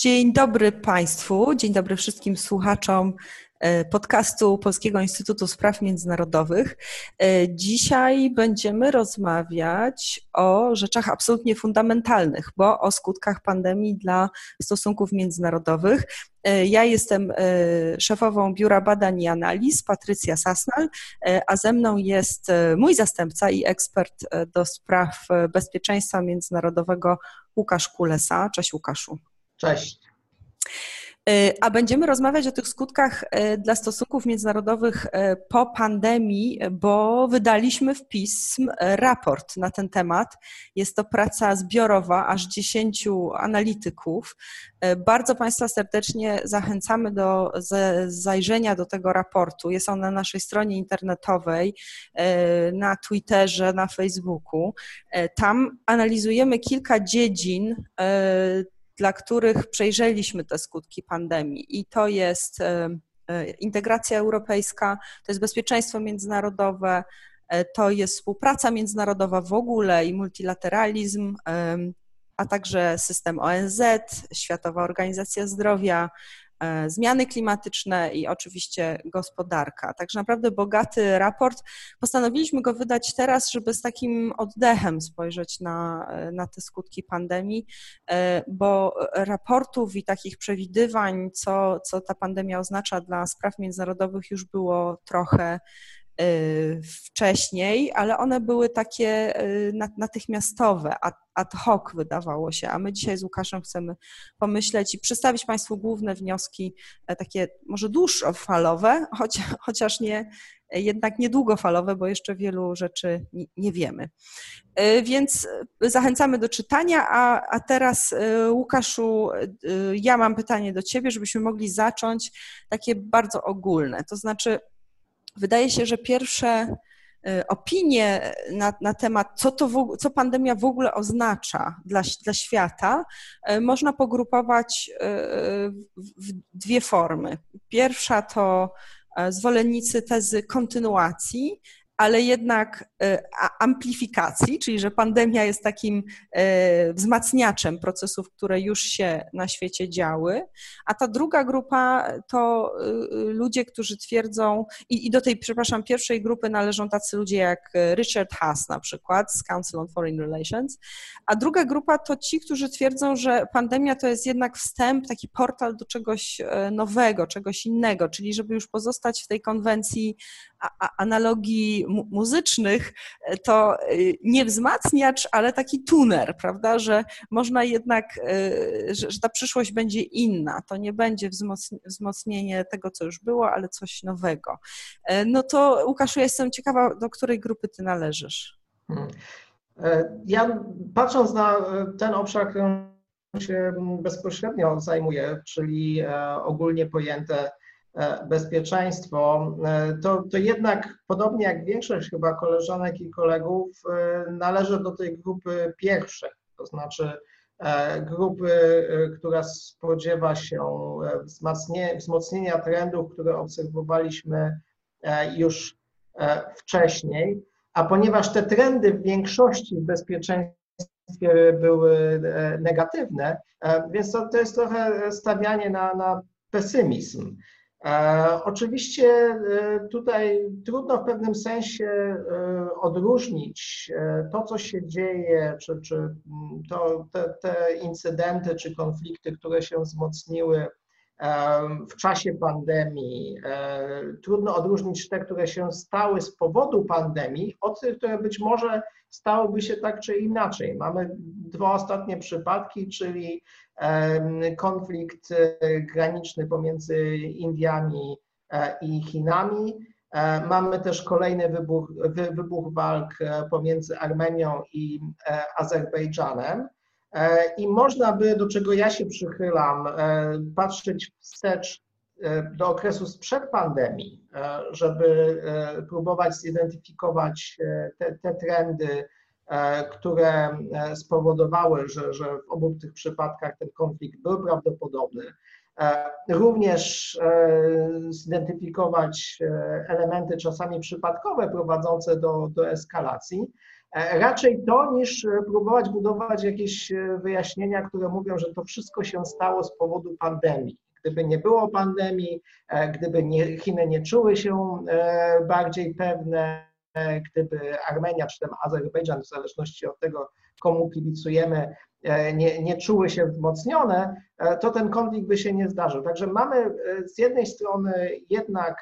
Dzień dobry Państwu, dzień dobry wszystkim słuchaczom e, podcastu Polskiego Instytutu Spraw Międzynarodowych. E, dzisiaj będziemy rozmawiać o rzeczach absolutnie fundamentalnych, bo o skutkach pandemii dla stosunków międzynarodowych. E, ja jestem szefową Biura Badań i Analiz, Patrycja Sasnal, a ze mną jest mój zastępca i ekspert do spraw bezpieczeństwa międzynarodowego Łukasz Kulesa. Cześć Łukaszu. Cześć. E, a będziemy rozmawiać o tych skutkach e, dla stosunków międzynarodowych e, po pandemii, bo wydaliśmy w PISM raport na ten temat. Jest to praca zbiorowa aż 10 analityków. Bardzo Państwa serdecznie zachęcamy do zajrzenia do tego raportu. Jest on na naszej stronie internetowej, na Twitterze, na Facebooku. Tam analizujemy kilka dziedzin dla których przejrzeliśmy te skutki pandemii. I to jest e, e, integracja europejska, to jest bezpieczeństwo międzynarodowe, e, to jest współpraca międzynarodowa w ogóle i multilateralizm, a także system ONZ, Światowa Organizacja Zdrowia, zmiany klimatyczne i oczywiście gospodarka. Także naprawdę bogaty raport. Postanowiliśmy go wydać teraz, żeby z takim oddechem spojrzeć na, e, na te skutki pandemii, e, bo raportów i takich przewidywań, co, co ta pandemia oznacza dla spraw międzynarodowych, już było trochę wcześniej, ale one były takie natychmiastowe, ad hoc wydawało się, a my dzisiaj z Łukaszem chcemy pomyśleć i przedstawić Państwu główne wnioski, e, takie może dłuższofalowe, chociaż nie, jednak niedługofalowe, bo jeszcze wielu rzeczy nie wiemy. E, więc zachęcamy do czytania, a, a teraz e, Łukaszu, ja mam pytanie do Ciebie, żebyśmy mogli zacząć takie bardzo ogólne, to znaczy wydaje się, że pierwsze Y, opinie na, na temat, co, to w, co pandemia w ogóle oznacza dla, dla świata, y, można pogrupować y, w dwie formy. Pierwsza to zwolennicy tezy kontynuacji, ale jednak e, amplifikacji, czyli że pandemia jest takim e, wzmacniaczem procesów, które już się na świecie działy, a ta druga grupa to e, ludzie, którzy twierdzą, i, do tej, przepraszam, pierwszej grupy należą tacy ludzie jak Richard Haas na przykład z Council on Foreign Relations, a druga grupa to ci, którzy twierdzą, że pandemia to jest jednak wstęp, taki portal do czegoś nowego, czegoś innego, czyli żeby już pozostać w tej konwencji analogii muzycznych, e, to e, nie wzmacniacz, ale taki tuner, prawda, że można jednak, e, że, że ta przyszłość będzie inna. To nie będzie wzmocnienie tego, co już było, ale coś nowego. No to Łukaszu, ja jestem ciekawa, do której grupy ty należysz. Hmm. Ja patrząc na ten obszar, którym się bezpośrednio zajmuję, czyli ogólnie pojęte bezpieczeństwo, e, to, to jednak podobnie jak większość chyba koleżanek i kolegów e, należy do tej grupy pierwszej, to znaczy grupy, która spodziewa się wzmocnienia trendów, które obserwowaliśmy już wcześniej, a ponieważ te trendy w większości w bezpieczeństwie były negatywne, więc to, to jest trochę stawianie na, na pesymizm. E, oczywiście e, tutaj trudno w pewnym sensie e, odróżnić to, co się dzieje, czy, czy mm, to, te, te incydenty, czy konflikty, które się wzmocniły w czasie pandemii. Trudno odróżnić te, które się stały z powodu pandemii, od tych, które być może stałyby się tak czy inaczej. Mamy dwa ostatnie przypadki, czyli konflikt e, graniczny pomiędzy Indiami e, i Chinami. E, mamy też kolejny wybuch, wybuch walk pomiędzy Armenią i Azerbejdżanem. I można by, do czego ja się przychylam, patrzeć wstecz do okresu sprzed pandemii, żeby próbować zidentyfikować te, te trendy, które e, spowodowały, że, że w obu tych przypadkach ten konflikt był prawdopodobny. E, również zidentyfikować elementy czasami przypadkowe prowadzące do, do eskalacji. Raczej to, niż próbować budować jakieś wyjaśnienia, które mówią, że to wszystko się stało z powodu pandemii. Gdyby nie było pandemii, gdyby nie, Chiny nie czuły się bardziej pewne, gdyby Armenia czy tam Azerbejdżan, w zależności od tego, komu kibicujemy, e, nie, nie czuły się wzmocnione, e, to ten konflikt by się nie zdarzył. Także mamy e, z jednej strony jednak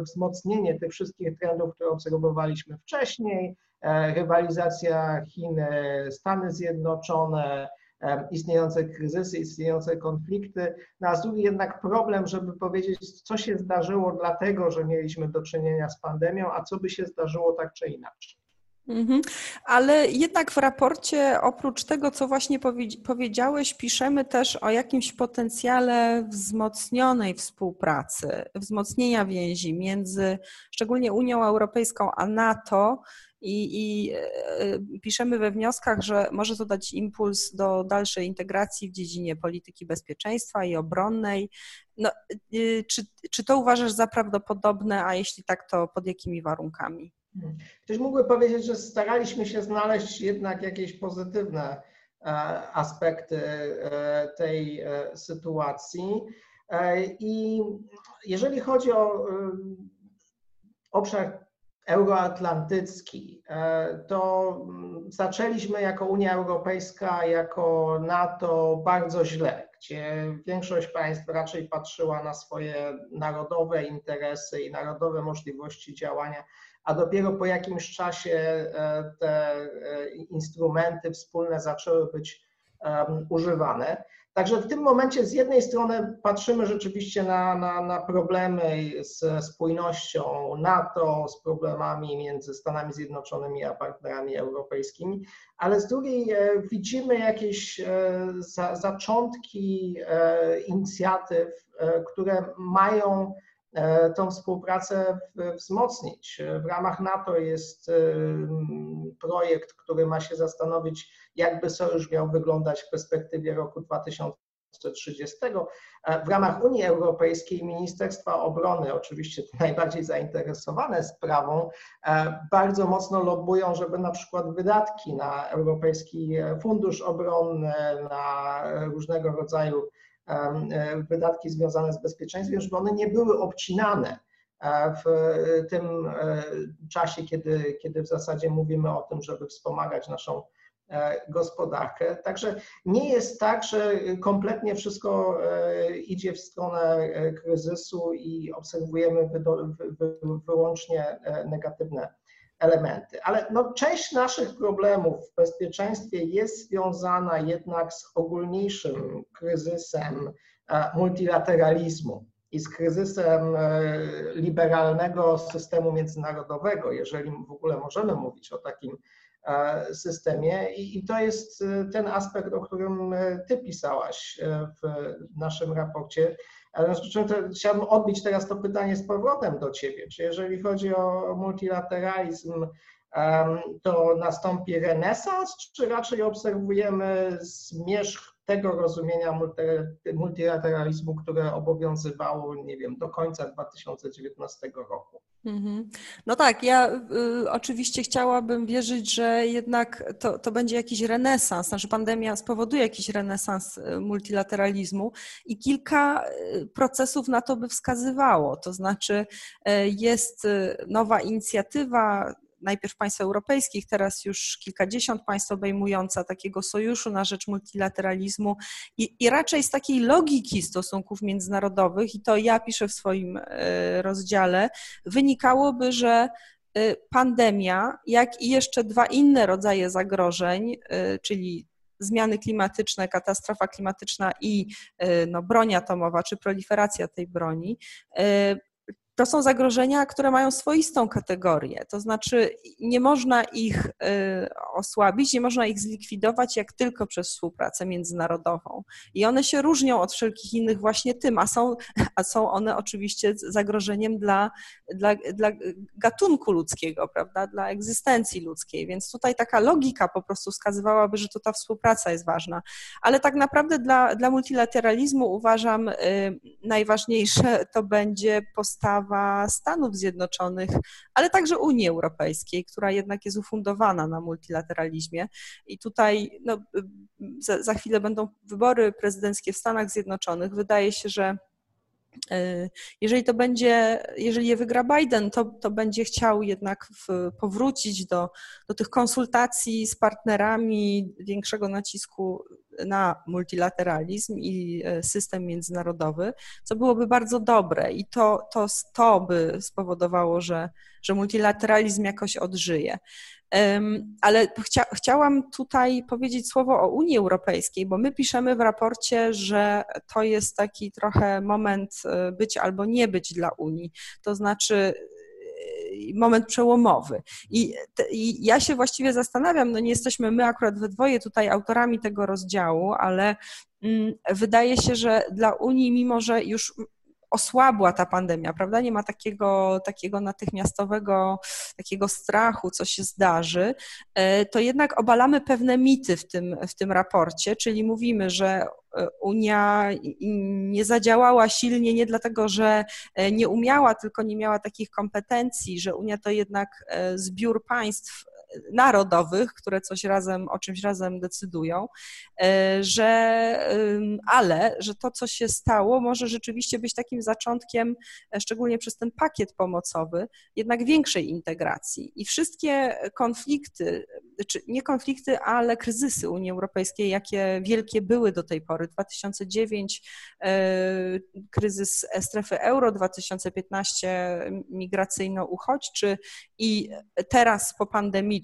wzmocnienie tych wszystkich trendów, które obserwowaliśmy wcześniej, rywalizacja Chiny, Stany Zjednoczone, istniejące kryzysy, istniejące konflikty, no a z drugiej jednak problem, żeby powiedzieć, co się zdarzyło dlatego, że mieliśmy do czynienia z pandemią, a co by się zdarzyło tak czy inaczej. Mhm. Ale jednak w raporcie, oprócz tego, co właśnie powiedziałeś, piszemy też o jakimś potencjale wzmocnionej współpracy, wzmocnienia więzi między szczególnie Unią Europejską a NATO. I, I, e, piszemy we wnioskach, że może to dać impuls do dalszej integracji w dziedzinie polityki bezpieczeństwa i obronnej. No, y, czy, czy to uważasz za prawdopodobne, a jeśli tak, to pod jakimi warunkami? Ktoś mógłby powiedzieć, że staraliśmy się znaleźć jednak jakieś pozytywne e, aspekty e, tej e, sytuacji. I jeżeli chodzi o obszar euroatlantycki, to mm, zaczęliśmy jako Unia Europejska, jako NATO bardzo źle, gdzie większość państw raczej patrzyła na swoje narodowe interesy i narodowe możliwości działania a dopiero po jakimś czasie e, te e, instrumenty wspólne zaczęły być używane. Także w tym momencie z jednej strony patrzymy rzeczywiście na, na, na, problemy z spójnością NATO, z problemami między Stanami Zjednoczonymi a partnerami europejskimi, ale z drugiej e, widzimy jakieś za, zaczątki inicjatyw, które mają E, tą współpracę wzmocnić. W ramach NATO jest e, projekt, który ma się zastanowić, jakby sojusz miał wyglądać w perspektywie roku 2030. E, w ramach Unii Europejskiej Ministerstwa Obrony, oczywiście najbardziej zainteresowane sprawą, bardzo mocno lobbują, żeby na przykład wydatki na Europejski Fundusz Obronny, na różnego rodzaju E, wydatki związane z bezpieczeństwem, żeby one nie były obcinane e, w tym e, czasie, kiedy, kiedy w zasadzie mówimy o tym, żeby wspomagać naszą gospodarkę. Także nie jest tak, że kompletnie wszystko idzie w stronę kryzysu i obserwujemy wyłącznie negatywne elementy. Ale no, część naszych problemów w bezpieczeństwie jest związana jednak z ogólniejszym kryzysem e, multilateralizmu i z kryzysem e, liberalnego systemu międzynarodowego, jeżeli w ogóle możemy mówić o takim e, systemie. I, to jest ten aspekt, o którym Ty pisałaś w naszym raporcie. Ale chciałbym odbić teraz to pytanie z powrotem do Ciebie. Czy jeżeli chodzi o multilateralizm, to nastąpi renesans, czy raczej obserwujemy zmierzch tego rozumienia multilateralizmu, które obowiązywało, nie wiem, do końca 2019 roku? Mhm. No tak, ja y, oczywiście chciałabym wierzyć, że jednak to, to będzie jakiś renesans, znaczy pandemia spowoduje jakiś renesans y, multilateralizmu i kilka y, procesów na to by wskazywało. To znaczy y, jest nowa inicjatywa najpierw państw europejskich, teraz już kilkadziesiąt państw obejmująca takiego sojuszu na rzecz multilateralizmu i, i raczej z takiej logiki stosunków międzynarodowych, i to ja piszę w swoim e, rozdziale, wynikałoby, że e, pandemia, jak i jeszcze dwa inne rodzaje zagrożeń, e, czyli zmiany klimatyczne, katastrofa klimatyczna i no, broń atomowa, czy proliferacja tej broni, to są zagrożenia, które mają swoistą kategorię. To znaczy, nie można ich y, osłabić, nie można ich zlikwidować jak tylko przez współpracę międzynarodową. I one się różnią od wszelkich innych właśnie tym, a są, a są one oczywiście zagrożeniem dla, dla, dla gatunku ludzkiego, prawda, dla egzystencji ludzkiej. Więc tutaj taka logika po prostu wskazywałaby, że to ta współpraca jest ważna. Ale tak naprawdę dla, dla multilateralizmu uważam, y, najważniejsze to będzie postawa Stanów Zjednoczonych, ale także Unii Europejskiej, która jednak jest ufundowana na multilateralizmie. I tutaj no, za, za chwilę będą wybory prezydenckie w Stanach Zjednoczonych. Wydaje się, że E, jeżeli to będzie, jeżeli je wygra Biden, to, to będzie chciał jednak w, powrócić do, do tych konsultacji z partnerami, większego nacisku na multilateralizm i e, system międzynarodowy, co byłoby bardzo dobre i to, to, to by spowodowało, że, że multilateralizm jakoś odżyje. Ale chcia, chciałam tutaj powiedzieć słowo o Unii Europejskiej, bo my piszemy w raporcie, że to jest taki trochę moment e, być albo nie być dla Unii. To znaczy moment przełomowy. I, I, ja się właściwie zastanawiam, no nie jesteśmy my akurat we dwoje tutaj autorami tego rozdziału, ale mm, wydaje się, że dla Unii, mimo że już osłabła ta pandemia, prawda? Nie ma takiego, takiego natychmiastowego takiego strachu, co się zdarzy, e, to jednak obalamy pewne mity w tym, w tym raporcie, czyli mówimy, że Unia nie zadziałała silnie nie dlatego, że e, nie umiała, tylko nie miała takich kompetencji, że Unia to jednak zbiór państw narodowych, które coś razem, o czymś razem decydują, e, że, ale że to, co się stało, może rzeczywiście być takim zaczątkiem, e, szczególnie przez ten pakiet pomocowy, jednak większej integracji. I wszystkie konflikty, czy nie konflikty, ale kryzysy Unii Europejskiej, jakie wielkie były do tej pory, 2009 e, kryzys strefy euro, 2015 migracyjno-uchodźczy i teraz po pandemii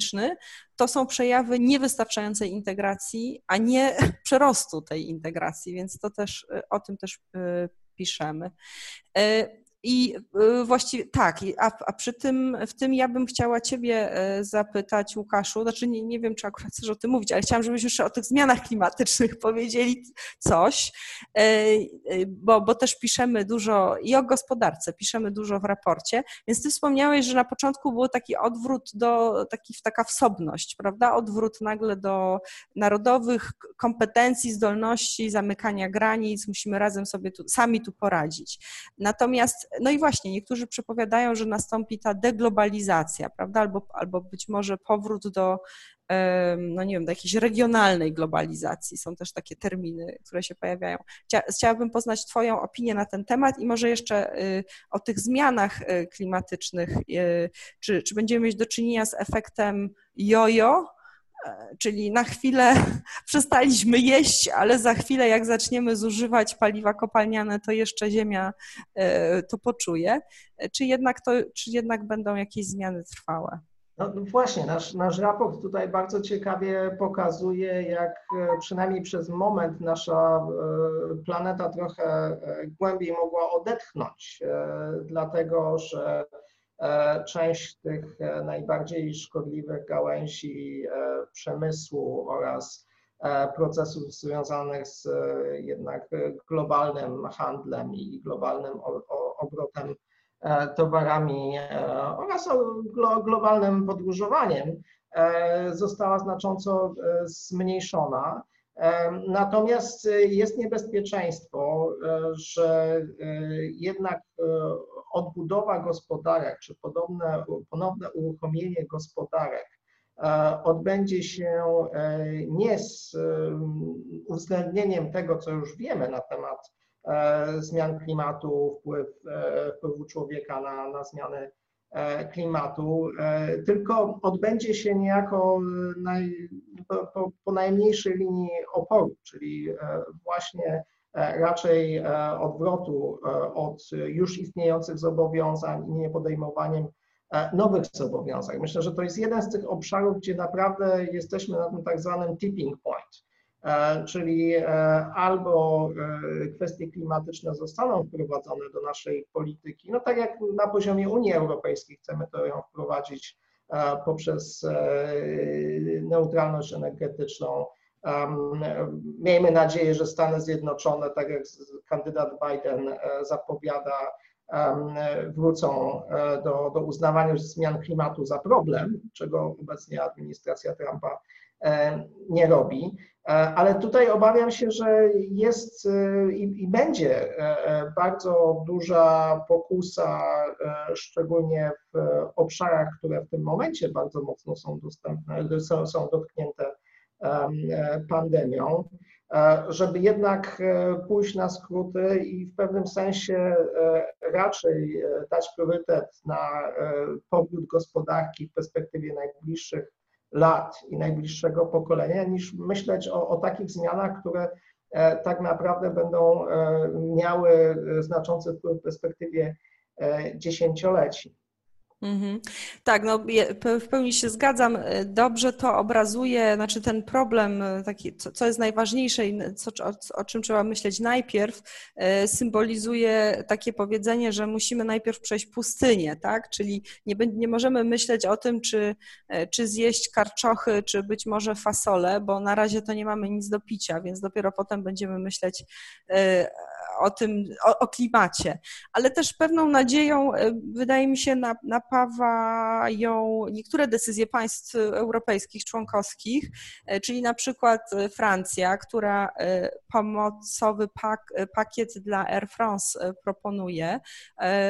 to są przejawy niewystarczającej integracji, a nie przerostu tej integracji, więc to też o tym też piszemy. I y, właściwie tak, a, a przy tym, w tym ja bym chciała Ciebie e, zapytać, Łukaszu, znaczy nie, nie wiem, czy akurat chcesz o tym mówić, ale chciałam, żebyśmy jeszcze o tych zmianach klimatycznych powiedzieli coś, e, e, bo, bo też piszemy dużo i o gospodarce, piszemy dużo w raporcie, więc Ty wspomniałeś, że na początku był taki odwrót do, taki, taka wsobność, prawda, odwrót nagle do narodowych kompetencji, zdolności, zamykania granic, musimy razem sobie tu, sami tu poradzić. Natomiast no i właśnie, niektórzy przepowiadają, że nastąpi ta deglobalizacja, prawda, albo, albo być może powrót do, no nie wiem, do jakiejś regionalnej globalizacji. Są też takie terminy, które się pojawiają. Chciałabym poznać Twoją opinię na ten temat i może jeszcze y, o tych zmianach y, klimatycznych. Y, czy, czy będziemy mieć do czynienia z efektem jojo, czyli na chwilę przestaliśmy jeść, ale za chwilę, jak zaczniemy zużywać paliwa kopalniane, to jeszcze Ziemia e, to poczuje. E, czy jednak, to, czy jednak będą jakieś zmiany trwałe? No, no właśnie, nasz, nasz raport tutaj bardzo ciekawie pokazuje, jak przynajmniej przez moment nasza planeta trochę głębiej mogła odetchnąć, dlatego że E, część tych e, najbardziej szkodliwych gałęzi e, przemysłu oraz procesów związanych z jednak globalnym handlem i globalnym obrotem towarami oraz globalnym podróżowaniem została znacząco zmniejszona. Natomiast jest niebezpieczeństwo, że jednak odbudowa gospodarek, czy podobne, ponowne uruchomienie gospodarek e, odbędzie się e, nie z uwzględnieniem tego, co już wiemy na temat e, zmian klimatu, wpływ, wpływu człowieka na, na zmiany klimatu, tylko odbędzie się niejako naj, po, po najmniejszej linii oporu, czyli właśnie E, raczej e, odwrotu e, od już istniejących zobowiązań i nie podejmowaniem nowych zobowiązań. Myślę, że to jest jeden z tych obszarów, gdzie naprawdę jesteśmy na tym tak zwanym tipping point, czyli albo kwestie klimatyczne zostaną wprowadzone do naszej polityki, no tak jak na poziomie Unii Europejskiej chcemy to ją wprowadzić poprzez neutralność energetyczną, Miejmy nadzieję, że Stany Zjednoczone, tak jak kandydat Biden e, zapowiada, wrócą e, do, do uznawania zmian klimatu za problem, czego obecnie administracja Trumpa nie robi. Ale tutaj obawiam się, że jest i, i, będzie bardzo duża pokusa, szczególnie w obszarach, które w tym momencie bardzo mocno są dostępne, są, są dotknięte pandemią E, żeby jednak e, pójść na skróty i w pewnym sensie e, raczej dać priorytet na powrót gospodarki w perspektywie najbliższych lat i najbliższego pokolenia, niż myśleć o, o takich zmianach, które tak naprawdę będą miały znaczący wpływ w perspektywie dziesięcioleci. Mhm. Tak, no w pełni się zgadzam. E, dobrze to obrazuje, znaczy ten problem, e, taki, co, co jest najważniejsze i co, o, o, czym trzeba myśleć najpierw, e, symbolizuje takie powiedzenie, że musimy najpierw przejść pustynię, tak? Czyli nie, nie możemy myśleć o tym, czy, czy zjeść karczochy, czy być może fasole, bo na razie to nie mamy nic do picia, więc dopiero potem będziemy myśleć o tym, o, o klimacie. Ale też pewną nadzieją, wydaje mi się, na, na napawają niektóre decyzje państw europejskich, członkowskich, e, czyli na przykład e, Francja, która e, pomocowy pak, pakiet dla Air France proponuje,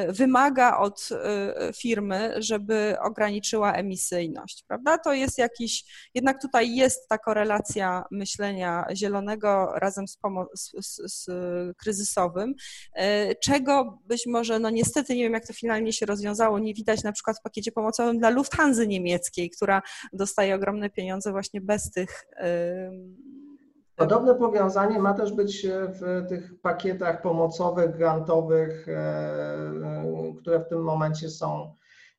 wymaga od firmy, żeby ograniczyła emisyjność, prawda? To jest jakiś, jednak tutaj jest ta korelacja myślenia zielonego razem z, pomo- z, z, z kryzysowym, czego być może, no niestety nie wiem, jak to finalnie się rozwiązało, nie widać na przykład w pakiecie pomocowym dla Lufthansa niemieckiej, która dostaje ogromne pieniądze właśnie bez tych. Podobne powiązanie ma też być w tych pakietach pomocowych, grantowych, e, e, które w tym momencie są,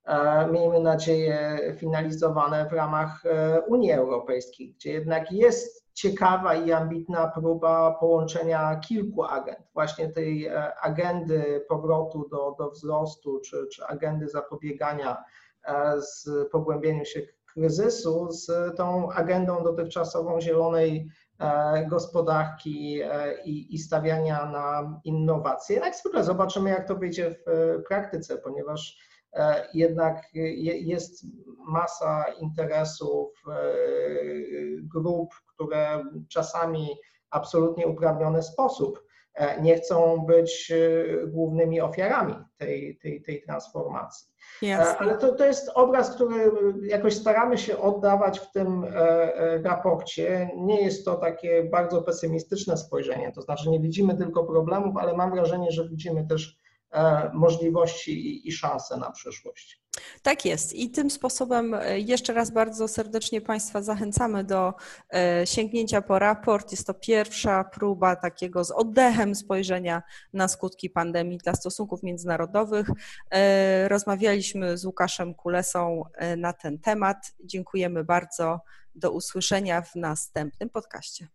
e, miejmy nadzieję, finalizowane w ramach Unii Europejskiej, gdzie jednak jest ciekawa i ambitna próba połączenia kilku agent, właśnie tej e, agendy powrotu do, do wzrostu, czy, czy agendy zapobiegania e, z pogłębieniu się kryzysu, z tą agendą dotychczasową zielonej e, gospodarki i, i stawiania na innowacje. Jak zwykle zobaczymy, jak to wyjdzie w praktyce, ponieważ jednak jest masa interesów grup, które czasami absolutnie uprawniony sposób e, nie chcą być e, głównymi ofiarami tej, tej, tej transformacji. Jasne. Ale to, to jest obraz, który jakoś staramy się oddawać w tym e, raporcie. Nie jest to takie bardzo pesymistyczne spojrzenie, to znaczy nie widzimy tylko problemów, ale mam wrażenie, że widzimy też możliwości i szanse na przyszłość. Tak jest. I tym sposobem e, jeszcze raz bardzo serdecznie Państwa zachęcamy do e, sięgnięcia po raport. Jest to pierwsza próba takiego z oddechem spojrzenia na skutki pandemii dla stosunków międzynarodowych. E, rozmawialiśmy z Łukaszem Kulesą na ten temat. Dziękujemy bardzo. Do usłyszenia w następnym podcaście.